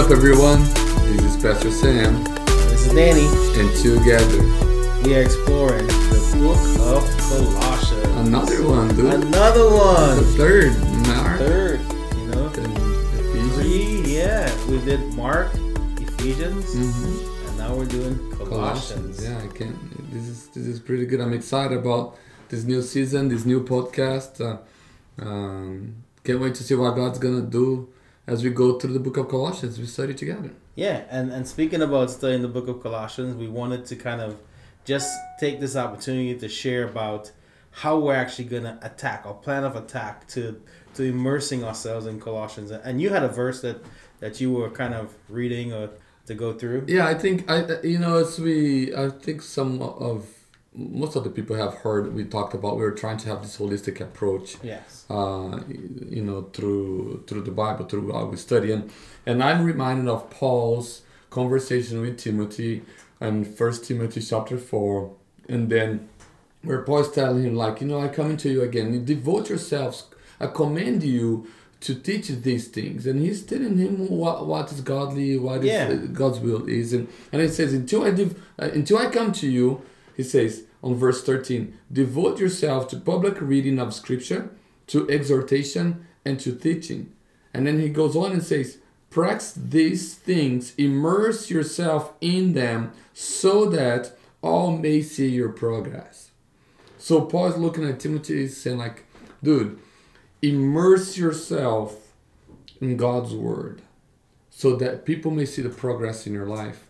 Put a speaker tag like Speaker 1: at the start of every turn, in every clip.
Speaker 1: up, everyone? This is Pastor Sam,
Speaker 2: This is Danny.
Speaker 1: and together,
Speaker 2: We are exploring the book of Colossians.
Speaker 1: another one, dude.
Speaker 2: Another one.
Speaker 1: The third, Mark
Speaker 2: Third, you know.
Speaker 1: Ephesians.
Speaker 2: Three, yeah. We did Mark, Ephesians,
Speaker 1: Mhm.
Speaker 2: and now we're doing Colossians.
Speaker 1: Colossians. Yeah, I can't. This is this is pretty good. I'm excited about this new season, this new podcast. Uh, um, can't wait to see what God's gonna do as we go through the book of Colossians. We study together.
Speaker 2: Yeah, and, and speaking about studying the book of Colossians, we wanted to kind of just take this opportunity to share about how we're actually going to attack, our plan of attack to to immersing ourselves in Colossians. And you had a verse that, that you were kind of reading or to go through.
Speaker 1: Yeah, I think I you know as we I think some of most of the people have heard we talked about we were trying to have this holistic approach
Speaker 2: Yes.
Speaker 1: uh, you know through through the Bible through our study and and I'm reminded of Paul's conversation with Timothy in First Timothy chapter four and then where Paul is telling him like you know I come into you again devote yourselves I commend you to teach these things and he's telling him what, what is godly what is
Speaker 2: Yeah.
Speaker 1: uh, God's will is and, and it says until I div- uh, until I come to you he says on verse 13 devote yourself to public reading of scripture to exhortation and to teaching. And then he goes on and says practice these things immerse yourself in them so that all may see your progress. So paul is looking at timothy saying like dude immerse yourself in god's word so that people may see the progress in your life.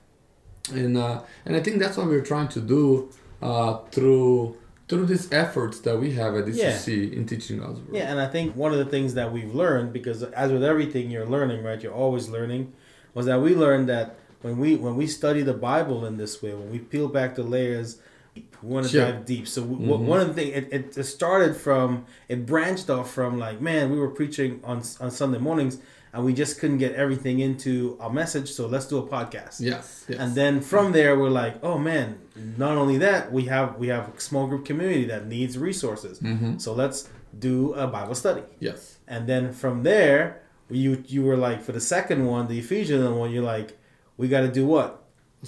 Speaker 1: And uh, and I think that's what we're trying to do uh, through through these efforts that we have at DCC in teaching word.
Speaker 2: Yeah, and I think one of the things that we've learned, because as with everything you're learning, right, you're always learning, was that we learned that when we when we study the Bible in this way, when we peel back the layers, we want to
Speaker 1: Sure.
Speaker 2: dive deep. So w
Speaker 1: Mhm.
Speaker 2: one of the things it, it, it started from it branched off from like man, we were preaching on on Sunday mornings and we just couldn't get everything into a message, so let's do a podcast.
Speaker 1: Yes. yes.
Speaker 2: And then from there, we're like, oh man! Not only that, we have we have a small group community that needs resources.
Speaker 1: Mhm.
Speaker 2: So let's do a Bible study.
Speaker 1: yes.
Speaker 2: And then from there, you you were like for the second one, the Ephesians one, you're like, we got to do what?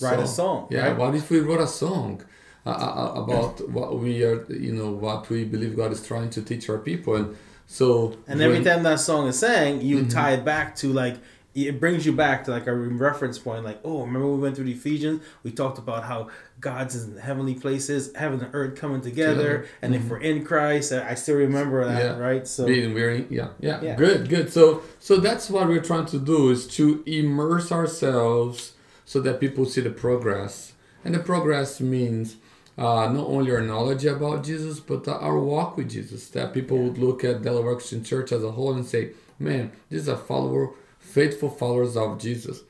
Speaker 2: Write a song.
Speaker 1: Yeah.
Speaker 2: right?
Speaker 1: What if we wrote a song uh, uh, about what we are, you know, what we believe God is trying to teach our people, and so
Speaker 2: And every
Speaker 1: when-
Speaker 2: time that song is sang, you
Speaker 1: Mm-hmm.
Speaker 2: tie it back to like it brings you back to like a reference point. Like, oh, remember we went through the Ephesians? We talked about how God's in heavenly places, heaven and earth coming together,
Speaker 1: Together.
Speaker 2: and if we're in Christ, I still remember that,
Speaker 1: Mm-hmm. Yeah.
Speaker 2: right? So
Speaker 1: being wearing yeah, yeah
Speaker 2: Yeah.
Speaker 1: good good so so that's what we're trying to do is to immerse ourselves so that people see the progress and the progress means uh, not only our knowledge about jesus but our walk with jesus that people would look at delaware christian church as a whole and say man these are follower faithful followers of jesus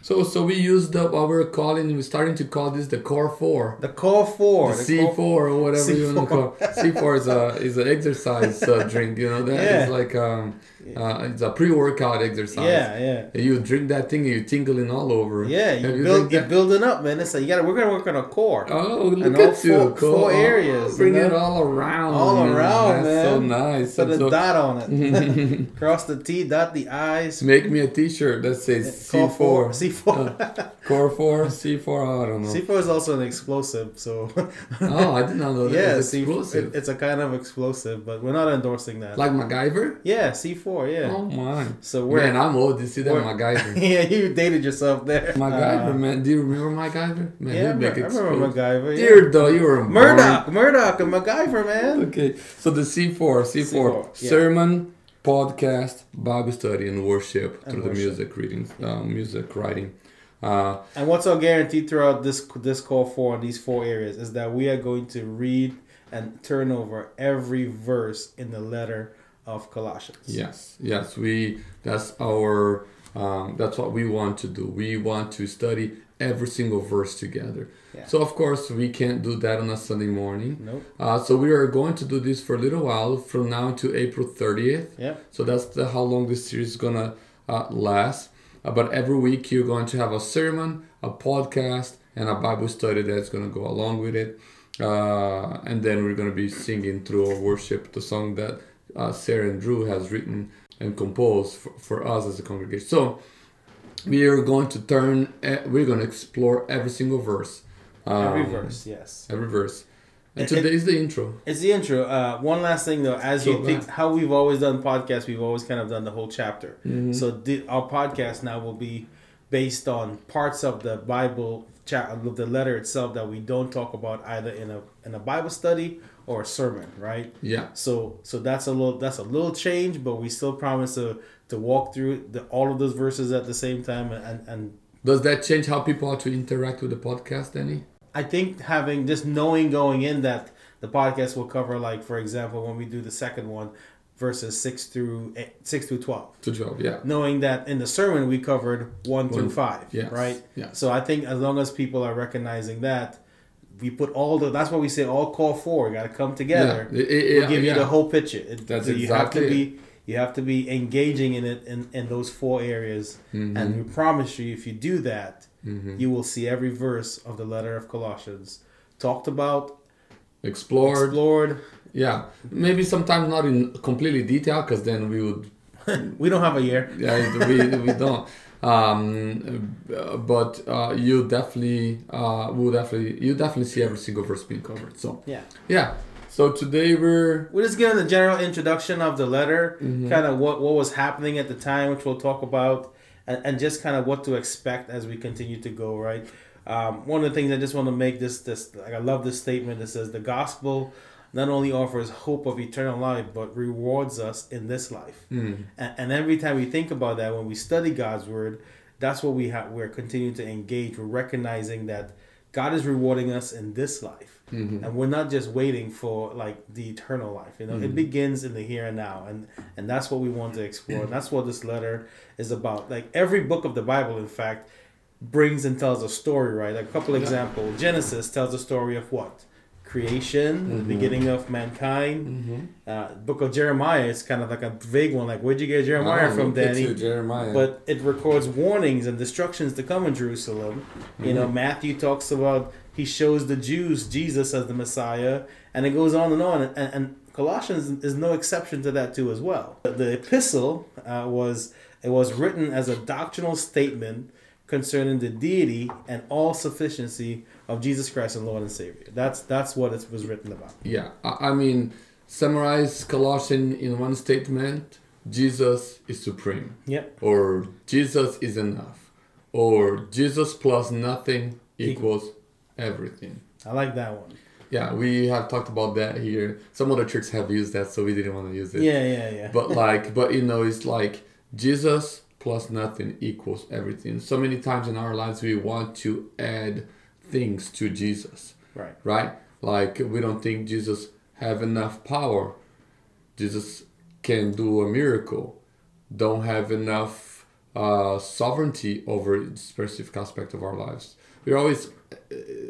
Speaker 1: so so we used what we're calling we're starting to call this the core four
Speaker 2: the core four.
Speaker 1: the
Speaker 2: the
Speaker 1: C four or whatever you want to
Speaker 2: C4.
Speaker 1: call C four is a is an exercise uh, drink. You know that is
Speaker 2: Yeah.
Speaker 1: like um, uh, it's a pre workout exercise.
Speaker 2: Yeah, yeah.
Speaker 1: You drink that thing, you're tingling all over.
Speaker 2: Yeah, you,
Speaker 1: you
Speaker 2: build, you're building up, man. It's like you got. to We're gonna work on a core.
Speaker 1: Oh, look at you!
Speaker 2: four-
Speaker 1: Cool.
Speaker 2: four
Speaker 1: Oh,
Speaker 2: areas,
Speaker 1: Bring it all around.
Speaker 2: All
Speaker 1: you
Speaker 2: around,
Speaker 1: That's so nice.
Speaker 2: Put a
Speaker 1: so-
Speaker 2: dot on it. Cross the T, dot the I's.
Speaker 1: Make me a T-shirt that says C four.
Speaker 2: C four.
Speaker 1: Core four, C four. I don't know.
Speaker 2: C four is also an explosive, so
Speaker 1: oh, I did not know that.
Speaker 2: yeah,
Speaker 1: it's
Speaker 2: C
Speaker 1: explosive.
Speaker 2: it, it's a kind of explosive, but we're not endorsing that.
Speaker 1: like MacGyver.
Speaker 2: yeah, C four, yeah.
Speaker 1: Oh my.
Speaker 2: So we're
Speaker 1: Man, I'm old. You see that
Speaker 2: we're-
Speaker 1: MacGyver.
Speaker 2: yeah, you dated yourself there.
Speaker 1: MacGyver,
Speaker 2: Uh,
Speaker 1: man. Do you remember MacGyver? Man,
Speaker 2: yeah, I
Speaker 1: he'd make
Speaker 2: remember, I remember
Speaker 1: explode.
Speaker 2: MacGyver. Yeah.
Speaker 1: Dear though, you were born-
Speaker 2: Murdoc, Murdoc, and MacGyver, man.
Speaker 1: Okay, so the C4, C4,
Speaker 2: C4, yeah.
Speaker 1: sermon, podcast, Bible study, and worship
Speaker 2: And
Speaker 1: through
Speaker 2: worship.
Speaker 1: the music readings, uh, music writing. Uh,
Speaker 2: And what's our guarantee throughout this this core four in these four areas is that we are going to read and turn over every verse in the letter of Colossians.
Speaker 1: yes, yes, we. That's our. Um, that's what we want to do. We want to study every single verse together.
Speaker 2: Yeah.
Speaker 1: So of course we can't do that on a Sunday morning.
Speaker 2: Nope.
Speaker 1: Uh, so we are going to do this for a little while from now to April 30th.
Speaker 2: Yeah.
Speaker 1: So that's the, how long this series is gonna uh, last. Uh, but every week you're going to have a sermon, a podcast, and a Bible study that's gonna go along with it. Uh, and then we're gonna be singing through our worship the song that uh, Sarah and Drew has written and composed for, for us as a congregation. So we are going to turn. We're going to explore every single verse.
Speaker 2: Every
Speaker 1: Um,
Speaker 2: verse, yes.
Speaker 1: Every verse. And today is the intro.
Speaker 2: It's the intro. Uh, one last thing though, as you think, how we've always done podcasts, we've always kind of done the whole chapter.
Speaker 1: Mhm.
Speaker 2: So the, our podcast now will be based on parts of the Bible, cha- the letter itself that we don't talk about either in a in a Bible study or a sermon, right?
Speaker 1: Yeah.
Speaker 2: So so that's a little that's a little change, but we still promise to to walk through the, all of those verses at the same time and and
Speaker 1: Does that change how people are to interact with the podcast, Danny?
Speaker 2: I think having just knowing going in that the podcast will cover like for example when we do the second one verses six through eight, six through twelve.
Speaker 1: To 12, yeah.
Speaker 2: Knowing that in the sermon we covered one through five,
Speaker 1: yes,
Speaker 2: right?
Speaker 1: yes.
Speaker 2: So I think as long as people are recognizing that, we put all the. That's why we say all core four. Got to come together.
Speaker 1: Yeah, it- it-
Speaker 2: We'll give you the whole picture. It,
Speaker 1: That's
Speaker 2: so you have to
Speaker 1: exactly
Speaker 2: be you have to be engaging in it in, in those four areas,
Speaker 1: Mm-hmm.
Speaker 2: and we promise you if you do that,
Speaker 1: Mhm.
Speaker 2: you will see every verse of the letter of Colossians talked about,
Speaker 1: Explored.
Speaker 2: explored.
Speaker 1: Yeah. Maybe sometimes not in completely detail because then we would
Speaker 2: We don't have a year.
Speaker 1: yeah, we, we don't. Um, but uh, you definitely uh, will definitely you definitely see every single verse being covered. So
Speaker 2: Yeah.
Speaker 1: yeah. So today we're
Speaker 2: We're just giving the general introduction of the letter,
Speaker 1: Mhm.
Speaker 2: kind of what, what was happening at the time, which we'll talk about, and, and just kind of what to expect as we continue to go, right? Um, one of the things I just want to make this, this like, I love this statement that says the gospel not only offers hope of eternal life, but rewards us in this life.
Speaker 1: mm,
Speaker 2: And, and every time we think about that, when we study God's word, that's what we have. We're continuing to engage. We're recognizing that God is rewarding us in this life,
Speaker 1: mhm.
Speaker 2: and we're not just waiting for like the eternal life. You know, it
Speaker 1: Mhm.
Speaker 2: begins in the here and now, and and that's what we want to explore. And that's what this letter is about. Like every book of the Bible, in fact, brings and tells a story. Right? Like a couple
Speaker 1: Yeah.
Speaker 2: examples. Genesis tells a story of what creation, the
Speaker 1: Mhm.
Speaker 2: beginning of mankind.
Speaker 1: Mhm.
Speaker 2: Uh, book of Jeremiah is kind of like a vague one. Like, where'd you get Jeremiah
Speaker 1: Oh,
Speaker 2: from, Danny?
Speaker 1: Jeremiah.
Speaker 2: But it records warnings and destructions to come in Jerusalem. You know,
Speaker 1: Mhm.
Speaker 2: Matthew talks about he shows the Jews Jesus as the Messiah, and it goes on and on. And, and Colossians is no exception to that too as well. The epistle uh, was it was written as a doctrinal statement concerning the deity and all sufficiency of Jesus Christ and Lord and Savior. That's that's what it was written about.
Speaker 1: yeah, I, I mean, summarize Colossians in one statement: Jesus is supreme,
Speaker 2: Yep.
Speaker 1: or Jesus is enough, or Jesus plus nothing equals everything.
Speaker 2: I like that one.
Speaker 1: Yeah, we have talked about that here. Some other churches have used that, so we didn't want to use it.
Speaker 2: Yeah, yeah, yeah.
Speaker 1: But like, but you know, it's like Jesus plus nothing equals everything. So many times in our lives, we want to add things to Jesus,
Speaker 2: right.
Speaker 1: right? Like we don't think Jesus have enough power. Jesus can do a miracle. Don't have enough uh, sovereignty over specific aspect of our lives. We're always uh,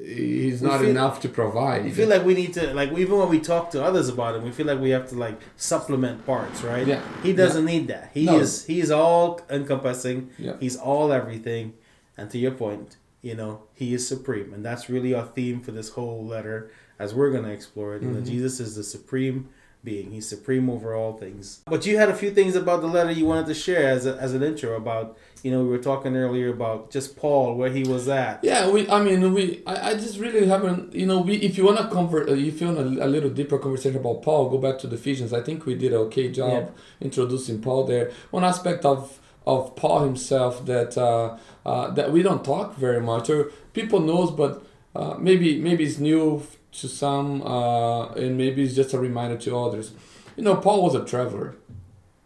Speaker 1: he's not
Speaker 2: feel-
Speaker 1: enough to provide.
Speaker 2: We feel like we need to like even when we talk to others about him, we feel like we have to like supplement parts, right?
Speaker 1: Yeah.
Speaker 2: He doesn't need that. He
Speaker 1: No.
Speaker 2: is he is all encompassing.
Speaker 1: Yeah.
Speaker 2: He's all everything. And to your point, you know, he is supreme. And that's really our theme for this whole letter as we're gonna explore it. You know,
Speaker 1: Mhm.
Speaker 2: Jesus is the supreme being. He's supreme over all things. But you had a few things about the letter you wanted to share as a, as an intro about you know, we were talking earlier about just Paul, where he was at.
Speaker 1: Yeah, we. I mean, we. I, I just really haven't. You know, we. If you wanna convert, uh, if you want a, a little deeper conversation about Paul, go back to the Ephesians. I think we did an okay job introducing Paul there. One aspect of of Paul himself that uh, uh, that we don't talk very much, or people knows, but uh, maybe maybe it's new to some, uh, and maybe it's just a reminder to others. You know, Paul was a traveler.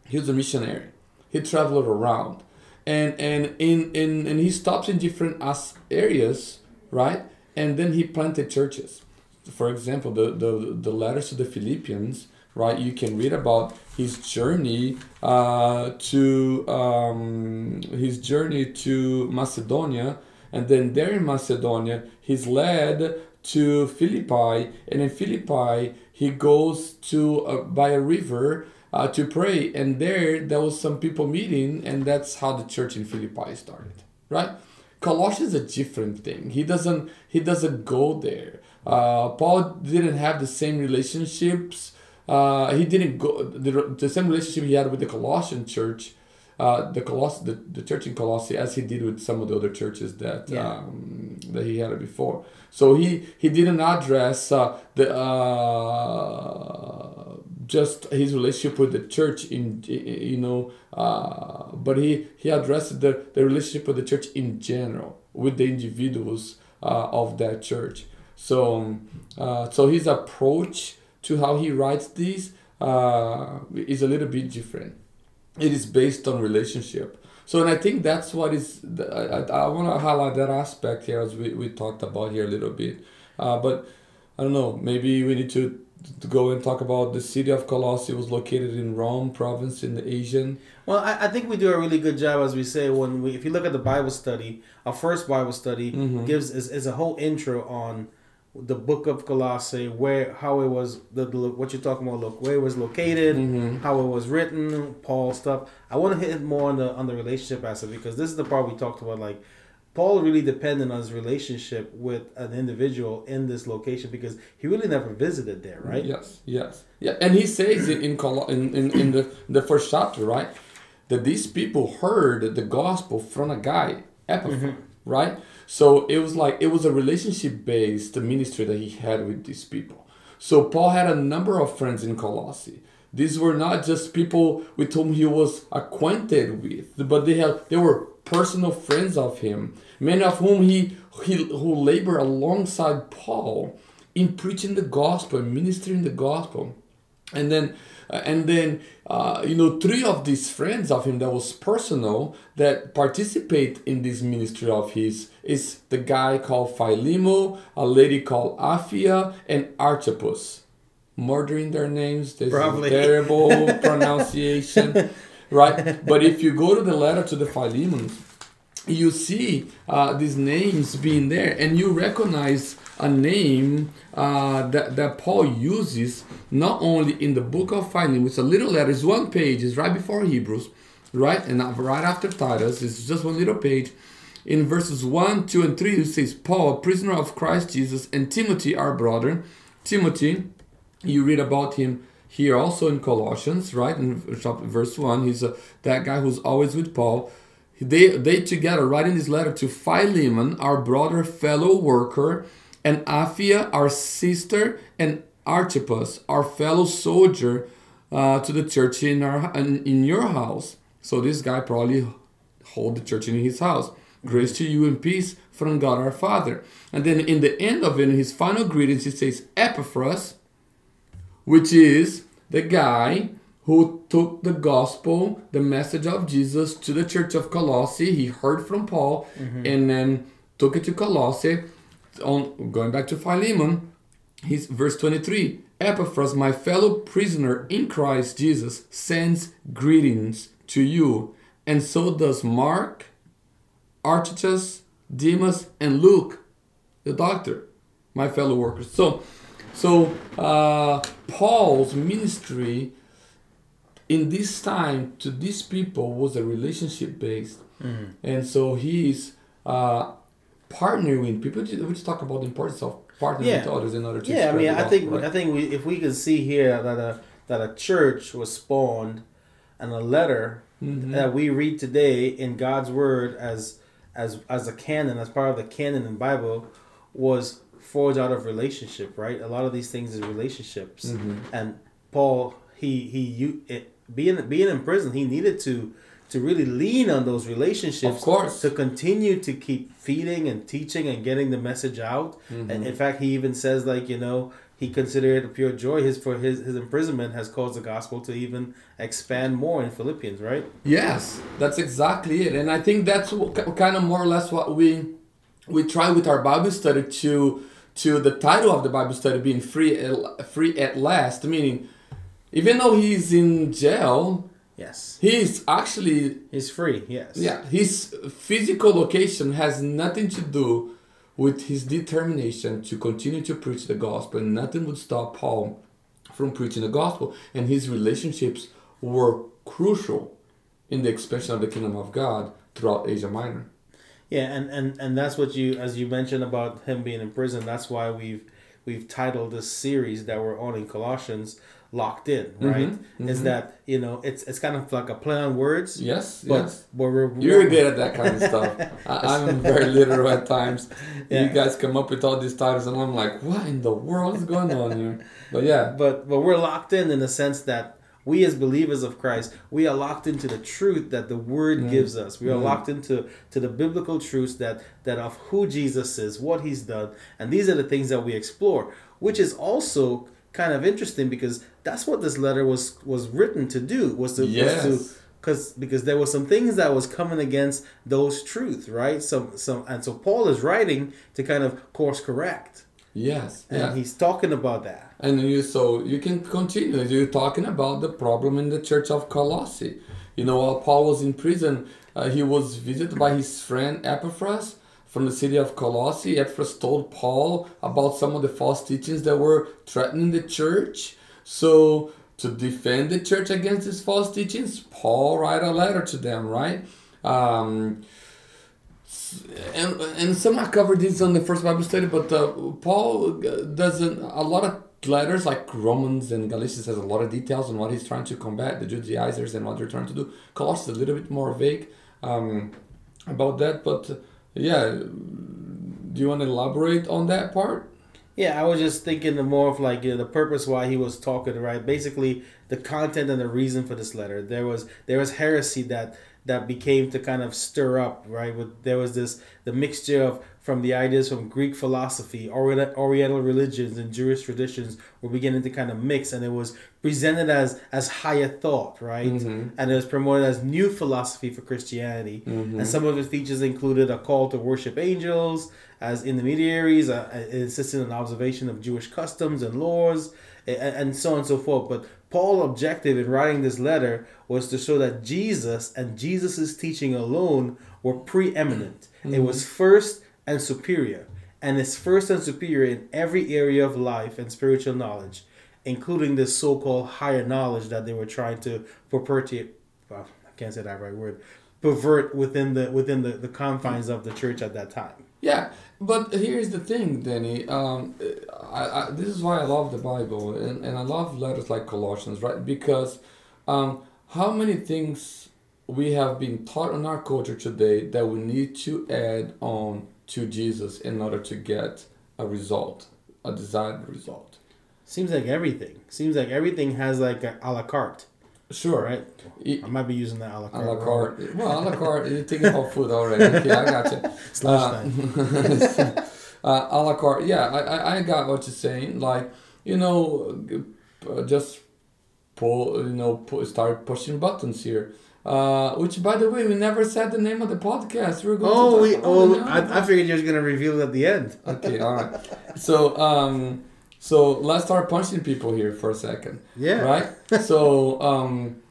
Speaker 1: He was a missionary. He traveled around and and in, in and he stops in different as areas right and then he planted churches for example the the, the letters to the philippians right? You can read about his journey uh, to um, his journey to macedonia. And then there in macedonia he's led to philippi. And in philippi he goes to uh, by a river uh, to pray. And there there was some people meeting and that's how the church in philippi started right? Colossians is a different thing. He doesn't he doesn't go there. Uh, paul didn't have the same relationships uh, he didn't go the, the same relationship he had with the colossian church uh, the Coloss the, the church in Colossae as he did with some of the other churches that
Speaker 2: Yeah.
Speaker 1: um, that he had before. So he he didn't address uh, the uh, just his relationship with the church in you know, uh, but he he addressed the the relationship with the church in general with the individuals uh, of that church. So um, uh, so his approach to how he writes these uh, is a little bit different. It is based on relationship. So, and I think that's what is. the- I, I, want to highlight that aspect here as we, we talked about here a little bit. Uh, but I don't know. Maybe we need to, to go and talk about the city of Colossae was located in Rome province in the Asian.
Speaker 2: Well, I, I think we do a really good job, as we say, when we if you look at the Bible study, our first Bible study
Speaker 1: Mhm.
Speaker 2: gives is, is a whole intro on the book of Colossae, where how it was the, what you're talking about, look where it was located,
Speaker 1: Mhm.
Speaker 2: how it was written, Paul stuff. I want to hit more on the on the relationship aspect because this is the part we talked about, like. Paul really depended on his relationship with an individual in this location because he really never visited there, right?
Speaker 1: Yes, yes, yeah. And he says in in, Colo- in, in, in the the first chapter, right, that these people heard the gospel from a guy, Epaphras, right? So it was like it was a relationship based ministry that he had with these people. So Paul had a number of friends in Colossae. These were not just people with whom he was acquainted with, but they had they were personal friends of him. Many of whom he, he who labor alongside Paul in preaching the gospel and ministering the gospel and then uh, and then uh, you know three of these friends of him that was personal that participate in this ministry of his is the guy called Philemon, a lady called Apphia, and Archippus. Murdering their names, this
Speaker 2: Probably.
Speaker 1: terrible pronunciation, right? But if you go to the letter to the Philemons, you see uh, these names being there and you recognize a name uh, that, that paul uses not only in the book of philemon which a little letter it's one page it's right before hebrews right and uh, right after titus it's just one little page in verses 1 2 and 3 it says paul prisoner of christ jesus and timothy our brother timothy you read about him here also in Colossians, right? In verse one, he's a, that guy who's always with Paul. They they together writing this letter to Philemon, our brother, fellow worker, and Apphia, our sister, and Archippus, our fellow soldier, uh, to the church in our in, in your house. So this guy probably hold the church in his house. Grace to you and peace from God our Father. And then in the end of it, in his final greetings, he says Epaphras, which is the guy who took the gospel, the message of Jesus to the church of Colossae. He heard from Paul and then took it to Colossae. On going back to Philemon, he's verse 23. Epaphras, my fellow prisoner in Christ Jesus, sends greetings to you, and so does Mark, Aristarchus, Demas, and Luke, the doctor, my fellow workers. So, so uh, Paul's ministry in this time to these people was a relationship based, and so he's uh, partnering with people. We just talk about the importance of partnering
Speaker 2: Yeah.
Speaker 1: with others in order to
Speaker 2: Yeah, I mean, I think
Speaker 1: right?
Speaker 2: I think we, if we could see here that a that a church was spawned, and a letter
Speaker 1: Mhm.
Speaker 2: that we read today in God's word as as as a canon, as part of the canon in Bible, was forged out of relationship. Right, a lot of these things is relationships,
Speaker 1: Mhm.
Speaker 2: and Paul he he you it, being being in prison, he needed to to really lean on those relationships
Speaker 1: Of course.
Speaker 2: to continue to keep feeding and teaching and getting the message out.
Speaker 1: Mm-hmm.
Speaker 2: And in fact, he even says like you know he considered it a pure joy. His for his his imprisonment has caused the gospel to even expand more in Philippians, right?
Speaker 1: Yes, that's exactly it, and I think that's what, kind of more or less what we we try with our Bible study to to the title of the Bible study being free at, free at last, meaning even though he's in jail,
Speaker 2: Yes,
Speaker 1: he's actually
Speaker 2: he's free. Yes.
Speaker 1: yeah his physical location has nothing to do with his determination to continue to preach the gospel, and nothing would stop Paul from preaching the gospel, and his relationships were crucial in the expansion of the kingdom of God throughout Asia Minor.
Speaker 2: Yeah, and, and and that's what you as you mentioned about him being in prison. That's why we've we've titled this series that we're on in Colossians locked in, right?
Speaker 1: Mhm,
Speaker 2: Is
Speaker 1: mhm.
Speaker 2: that you know it's it's kind of like a play on words,
Speaker 1: Yes,
Speaker 2: but
Speaker 1: yes.
Speaker 2: but we're
Speaker 1: You're good at that kind of stuff. I, I'm very literal at times.
Speaker 2: Yeah.
Speaker 1: You guys come up with all these titles, and I'm like, what in the world is going on here? But yeah,
Speaker 2: but but we're locked in in the sense that we as believers of Christ, we are locked into the truth that the Word
Speaker 1: Mm.
Speaker 2: gives us. We are
Speaker 1: Mm.
Speaker 2: locked into to the biblical truths that that of who Jesus is, what He's done, and these are the things that we explore, which is also kind of interesting because that's what this letter was was written to do was to
Speaker 1: Yes.
Speaker 2: was to because because there were some things that was coming against those truths, right? Some some and so Paul is writing to kind of course correct,
Speaker 1: yes,
Speaker 2: and
Speaker 1: yeah.
Speaker 2: he's talking about that.
Speaker 1: And you so you can continue. You're talking about the problem in the church of Colossae. You know, while Paul was in prison, uh, he was visited by his friend Epaphras from the city of Colossae. Epaphras told Paul about some of the false teachings that were threatening the church. So to defend the church against these false teachings, Paul write a letter to them, right? Um, and and some I covered this on the first Bible study, but uh, Paul uh, doesn't a lot of letters like Romans and Galatians has a lot of details on what he's trying to combat the Judaizers and what they're trying to do. Colossians is a little bit more vague um, about that, but yeah, do you want to elaborate on that part?
Speaker 2: Yeah, I was just thinking more of like you know, the purpose why he was talking, right? Basically, the content and the reason for this letter. There was there was heresy that that became to kind of stir up, right? With there was this the mixture of from the ideas from Greek philosophy, Oriental religions, and Jewish traditions were beginning to kind of mix, and it was presented as as higher thought, right?
Speaker 1: Mhm.
Speaker 2: And it was promoted as new philosophy for Christianity.
Speaker 1: Mhm.
Speaker 2: And some of its features included a call to worship angels as intermediaries, uh, uh, insisting on observation of Jewish customs and laws, and, and so on and so forth. But Paul's objective in writing this letter was to show that Jesus and Jesus' teaching alone were preeminent. It was first and superior. And is first and superior in every area of life and spiritual knowledge, including this so called higher knowledge that they were trying to perpetuate. Well, I can't say that right word. Pervert within the within the, the confines of the church at that time.
Speaker 1: Yeah, but here's the thing, Danny. Um, I, I, this is why I love the Bible and, and I love letters like Colossians, right? Because um, how many things we have been taught in our culture today that we need to add on to Jesus in order to get a result, a desired result.
Speaker 2: Seems like everything. Seems like everything has like a a la carte,
Speaker 1: Sure,
Speaker 2: right?
Speaker 1: Y-
Speaker 2: I might be using that a la
Speaker 1: A
Speaker 2: carte.
Speaker 1: la
Speaker 2: wrong.
Speaker 1: carte. Well, a la carte. You're thinking about food already. Okay, I got you.
Speaker 2: It's lunchtime.
Speaker 1: uh, a la carte. Yeah, I, I, I got what you're saying. Like, you know, uh, just pull, you know, start pushing buttons here. Uh, which, by the way, we never said the name of the podcast. We were going
Speaker 2: oh,
Speaker 1: to
Speaker 2: we.
Speaker 1: talk
Speaker 2: Oh, I, I figured you were gonna reveal it at the end.
Speaker 1: Okay, all right. So, um, so let's start punching people here for a second,
Speaker 2: Yeah.
Speaker 1: right? so, um,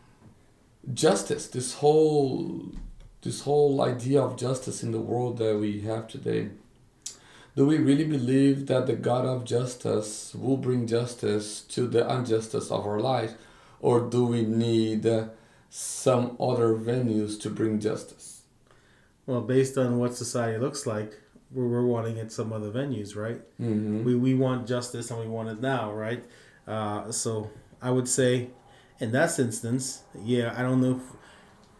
Speaker 1: justice. This whole, this whole idea of justice in the world that we have today. Do we really believe that the God of justice will bring justice to the injustice of our life, or do we need uh, some other venues to bring justice?
Speaker 2: Well, based on what society looks like, we're, we're wanting it some other venues, right?
Speaker 1: Mm-hmm.
Speaker 2: We we want justice and we want it now, right? Uh, so I would say, in that instance, yeah, I don't know. If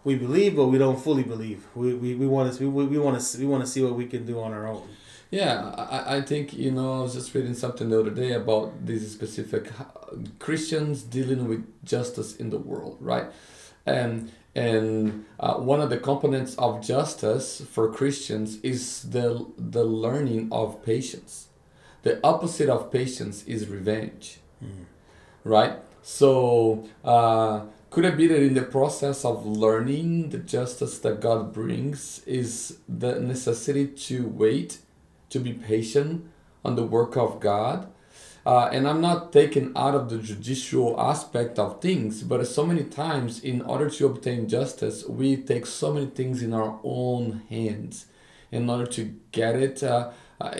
Speaker 2: we believe, but we don't fully believe. We we, we want to we, we want to we want to see what we can do on our own.
Speaker 1: Yeah, I, I think, you know, I was just reading something the other day about these specific uh, Christians dealing with justice in the world, right? And and uh, one of the components of justice for Christians is the the learning of patience. The opposite of patience is revenge, right? So uh, could it be that in the process of learning the justice that God brings is the necessity to wait, to be patient on the work of God? Uh, and I'm not taken out of the judicial aspect of things, but so many times, in order to obtain justice, we take so many things in our own hands in order to get it. Uh, uh,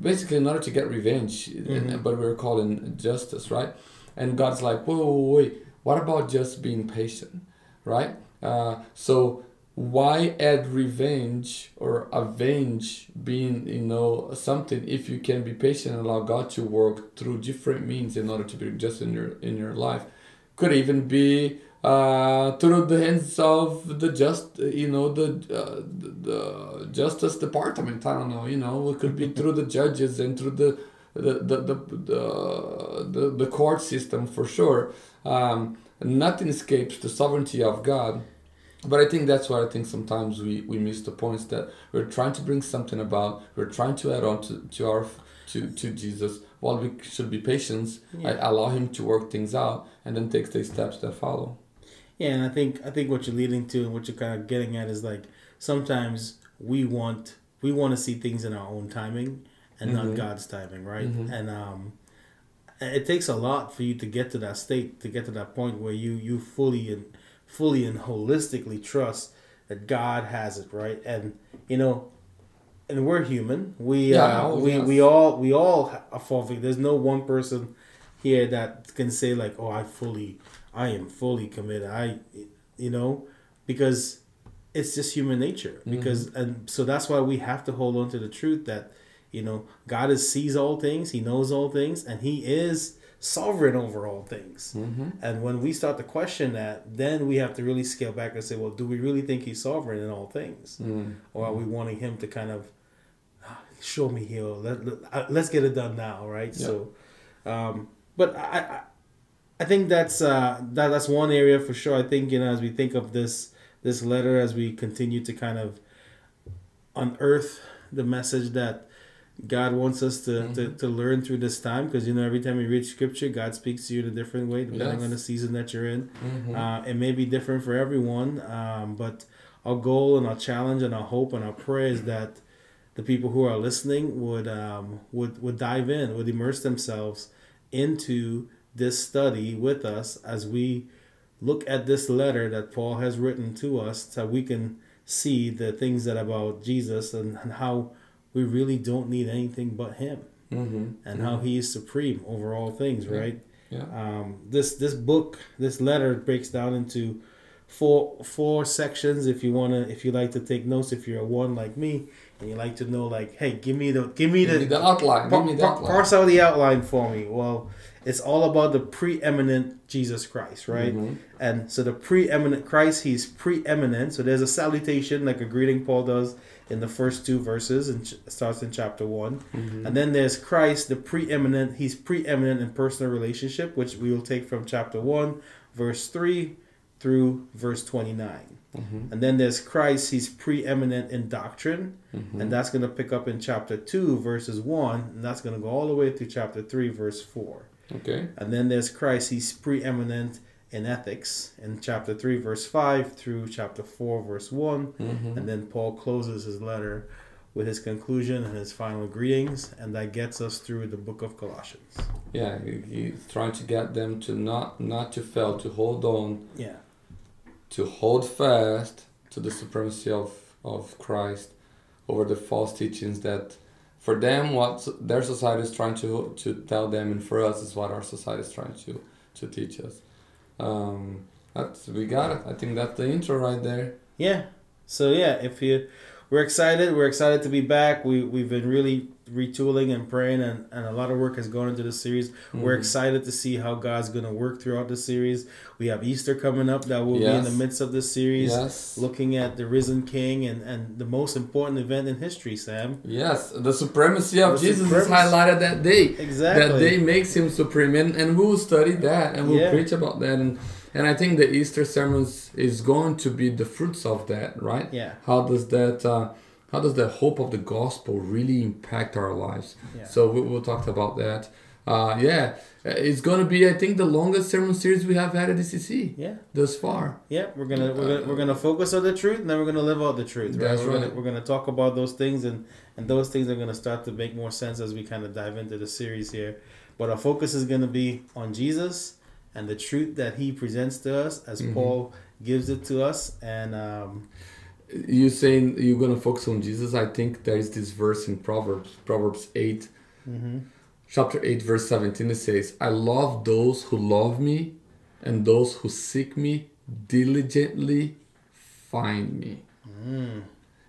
Speaker 1: basically, in order to get revenge, and, but we're calling justice, right? And God's like, whoa, whoa, wait, what about just being patient, right? Uh, so why add revenge or avenge being you know something if you can be patient and allow god to work through different means in order to be just in your in your life? Could even be uh, through the hands of the just you know the, uh, the justice department. I don't know you know it could be through the judges and through the the the the, the, the, the court system for sure. Um, nothing escapes the sovereignty of god but I think that's why I think sometimes we, we miss the points that we're trying to bring something about, we're trying to add on to, to our to, to Jesus. While we should be patient,
Speaker 2: Yeah.
Speaker 1: I allow him to work things out and then take the steps that follow.
Speaker 2: Yeah, and I think I think what you're leading to and what you're kind of getting at is like sometimes we want we want to see things in our own timing and
Speaker 1: Mhm.
Speaker 2: not God's timing, right?
Speaker 1: Mhm.
Speaker 2: And um, it takes a lot for you to get to that state, to get to that point where you you fully and fully and holistically trust that God has it, right? And you know, and we're human. We
Speaker 1: Yeah,
Speaker 2: uh,
Speaker 1: oh,
Speaker 2: we
Speaker 1: yes.
Speaker 2: we all we all are fall. There's no one person here that can say like, "Oh, I fully, I am fully committed." I, you know, because it's just human nature. Because and so that's why we have to hold on to the truth that you know God is sees all things, He knows all things, and He is sovereign over all things.
Speaker 1: Mm-hmm.
Speaker 2: And when we start to question that, then we have to really scale back and say, well, do we really think He's sovereign in all things,
Speaker 1: Mm.
Speaker 2: or are we wanting Him to kind of "Ah, show me here? Let, let let's get it done now, right?
Speaker 1: Yeah.
Speaker 2: So, um, but I, I I think that's uh that that's one area for sure. I think you know as we think of this this letter as we continue to kind of unearth the message that God wants us to, to, to learn through this time because you know every time you read scripture God speaks to you in a different way depending
Speaker 1: Yes.
Speaker 2: on the season that you're in.
Speaker 1: Mm-hmm.
Speaker 2: Uh, it may be different for everyone, um, but our goal and our challenge and our hope and our prayer is that the people who are listening would um, would would dive in, would immerse themselves into this study with us as we look at this letter that Paul has written to us, so we can see the things that about Jesus and, and how we really don't need anything but Him
Speaker 1: Mm-hmm.
Speaker 2: and how He is supreme over all things, right?
Speaker 1: Yeah.
Speaker 2: um, this this book this letter breaks down into four four sections if you want to if you like to take notes if you're a one like me and you like to know like hey give me the give me,
Speaker 1: give
Speaker 2: the,
Speaker 1: me the, outline
Speaker 2: par,
Speaker 1: me the outline.
Speaker 2: Parse out the outline for me well it's all about the preeminent jesus christ right
Speaker 1: mm-hmm.
Speaker 2: and so the preeminent christ he's preeminent so there's a salutation like a greeting paul does in the first two verses and starts in chapter one
Speaker 1: mm-hmm.
Speaker 2: and then there's christ the preeminent he's preeminent in personal relationship which we will take from chapter one verse three through verse 29
Speaker 1: Mm-hmm.
Speaker 2: And then there's Christ, he's preeminent in doctrine,
Speaker 1: mm-hmm.
Speaker 2: and that's going to pick up in chapter 2, verses 1, and that's going to go all the way through chapter 3, verse 4.
Speaker 1: Okay.
Speaker 2: And then there's Christ, he's preeminent in ethics in chapter 3, verse 5 through chapter 4, verse one
Speaker 1: mm-hmm.
Speaker 2: And then Paul closes his letter with his conclusion and his final greetings, and that gets us through the book of Colossians.
Speaker 1: Yeah, he's trying to get them to not not to fail, to hold on.
Speaker 2: Yeah
Speaker 1: to hold fast to the supremacy of of Christ over the false teachings that for them what their society is trying to to tell them and for us is what our society is trying to to teach us. Um, that's we got it. I think that's the intro right there.
Speaker 2: Yeah. So yeah, if you we're excited, we're excited to be back. We we've been really retooling and praying and, and a lot of work has gone into the series. We're
Speaker 1: Mhm.
Speaker 2: excited to see how God's gonna work throughout the series. We have Easter coming up that will be in the midst of this series.
Speaker 1: Yes.
Speaker 2: looking at the risen king and, and the most important event in history, Sam.
Speaker 1: Yes, the supremacy of
Speaker 2: The
Speaker 1: Jesus
Speaker 2: supremacy.
Speaker 1: is highlighted that day.
Speaker 2: Exactly.
Speaker 1: That day makes him supreme, and, and we will study that and we'll
Speaker 2: Yeah.
Speaker 1: preach about that. And, and I think the Easter sermons is going to be the fruits of that, right?
Speaker 2: Yeah.
Speaker 1: How does that, uh, how does the hope of the gospel really impact our lives?
Speaker 2: Yeah.
Speaker 1: So we, we'll talk about that. Uh, yeah, it's going to be, I think, the longest sermon series we have had at DCC
Speaker 2: Yeah.
Speaker 1: thus far.
Speaker 2: Yeah. We're gonna we're gonna we're gonna focus on the truth and then we're gonna live out the truth. Right.
Speaker 1: That's
Speaker 2: we're Gonna,
Speaker 1: right.
Speaker 2: we're gonna talk about those things and and those things are gonna start to make more sense as we kind of dive into the series here. But our focus is gonna be on Jesus and the truth that He presents to us as
Speaker 1: Mhm.
Speaker 2: Paul gives it to us. And um,
Speaker 1: You saying you're going to focus on Jesus? I think there is this verse in Proverbs, Proverbs 8,
Speaker 2: mhm.
Speaker 1: chapter 8 verse 17 it says i love those who love me and those who seek me diligently find me
Speaker 2: Mm.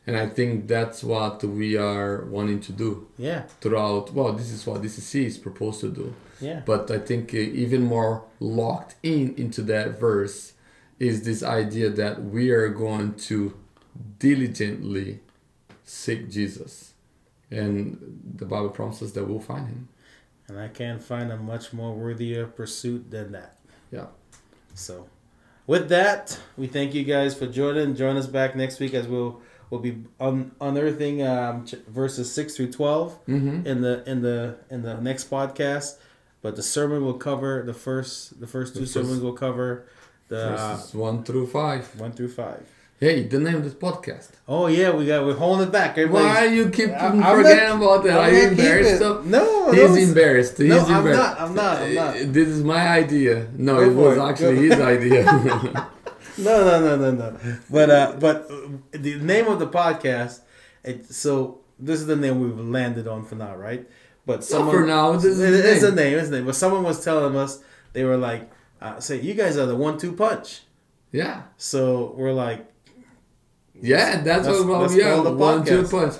Speaker 1: And I think that's what we are wanting to do
Speaker 2: Yeah.
Speaker 1: throughout. Well, this is what DCC is proposed to do.
Speaker 2: Yeah.
Speaker 1: But I think uh, even more locked in into that verse is this idea that we are going to diligently seek Jesus. And the Bible promises that we'll find him.
Speaker 2: And I can't find a much more worthier pursuit than that.
Speaker 1: Yeah.
Speaker 2: So, with that, we thank you guys for joining. Join us back next week as we'll we'll be un- unearthing um, ch- verses six through 12
Speaker 1: Mm-hmm.
Speaker 2: in the in the in the next podcast. But the sermon will cover the first the first
Speaker 1: The
Speaker 2: two
Speaker 1: first-
Speaker 2: sermons will cover the
Speaker 1: Verses 1 through 5.
Speaker 2: one through five.
Speaker 1: Hey, the name of this podcast.
Speaker 2: Oh yeah, we got we're holding it back.
Speaker 1: Why
Speaker 2: Everybody's-
Speaker 1: you keep
Speaker 2: I-
Speaker 1: forgetting
Speaker 2: not-
Speaker 1: about that?
Speaker 2: I'm
Speaker 1: Are you
Speaker 2: not
Speaker 1: embarrassed? of-
Speaker 2: No,
Speaker 1: He's
Speaker 2: no,
Speaker 1: embarrassed. He's
Speaker 2: No, I'm
Speaker 1: embarrassed.
Speaker 2: not, I'm not, I'm not.
Speaker 1: Uh, This is my idea. No,
Speaker 2: Go
Speaker 1: it was
Speaker 2: it.
Speaker 1: actually his idea.
Speaker 2: No, no, no, no, no. But uh, but uh, the name of the podcast. It, so this is the name we've landed on for now, right? But someone
Speaker 1: for now, this is
Speaker 2: it-
Speaker 1: the
Speaker 2: it's a name. It's a name. But someone was telling us they were like, uh, "Say you guys are the one-two punch."
Speaker 1: yeah.
Speaker 2: So we're like,
Speaker 1: Yeah, that's what well,
Speaker 2: let's
Speaker 1: yeah,
Speaker 2: call the one-two
Speaker 1: punch.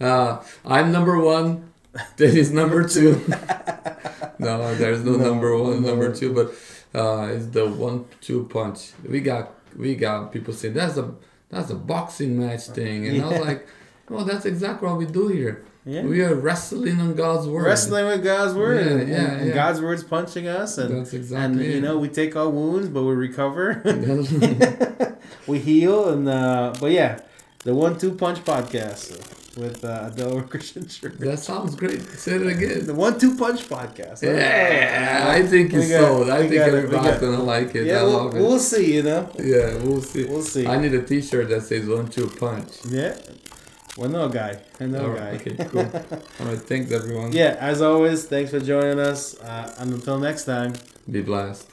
Speaker 1: Uh, I'm number one. Then is number two. no, there's no,
Speaker 2: No,
Speaker 1: number one,
Speaker 2: no.
Speaker 1: number two, but uh, it's the one two punch. We got we got people say that's a that's a boxing match thing, and I was like, well, that's exactly what we do here.
Speaker 2: yeah,
Speaker 1: We are wrestling on God's word.
Speaker 2: wrestling with God's word,
Speaker 1: Yeah,
Speaker 2: and,
Speaker 1: yeah,
Speaker 2: and
Speaker 1: yeah.
Speaker 2: God's word's punching us, and
Speaker 1: That's exactly
Speaker 2: and you know we take our wounds, but we recover. We heal and uh but yeah the one-two punch podcast with uh Delaware Christian Church.
Speaker 1: that sounds great. Say it again.
Speaker 2: The one-two punch podcast.
Speaker 1: Yeah, I think it's sold. I think
Speaker 2: got it, we
Speaker 1: everybody's gonna like it.
Speaker 2: Yeah,
Speaker 1: I
Speaker 2: we'll,
Speaker 1: it.
Speaker 2: we'll see. You know,
Speaker 1: Yeah, we'll see.
Speaker 2: we'll see.
Speaker 1: I need a T-shirt that says "One Two Punch."
Speaker 2: yeah, well, no guy, no
Speaker 1: All
Speaker 2: guy.
Speaker 1: okay, cool. All right, thanks everyone.
Speaker 2: Yeah, as always, thanks for joining us. Uh, and until next time.
Speaker 1: Be blessed.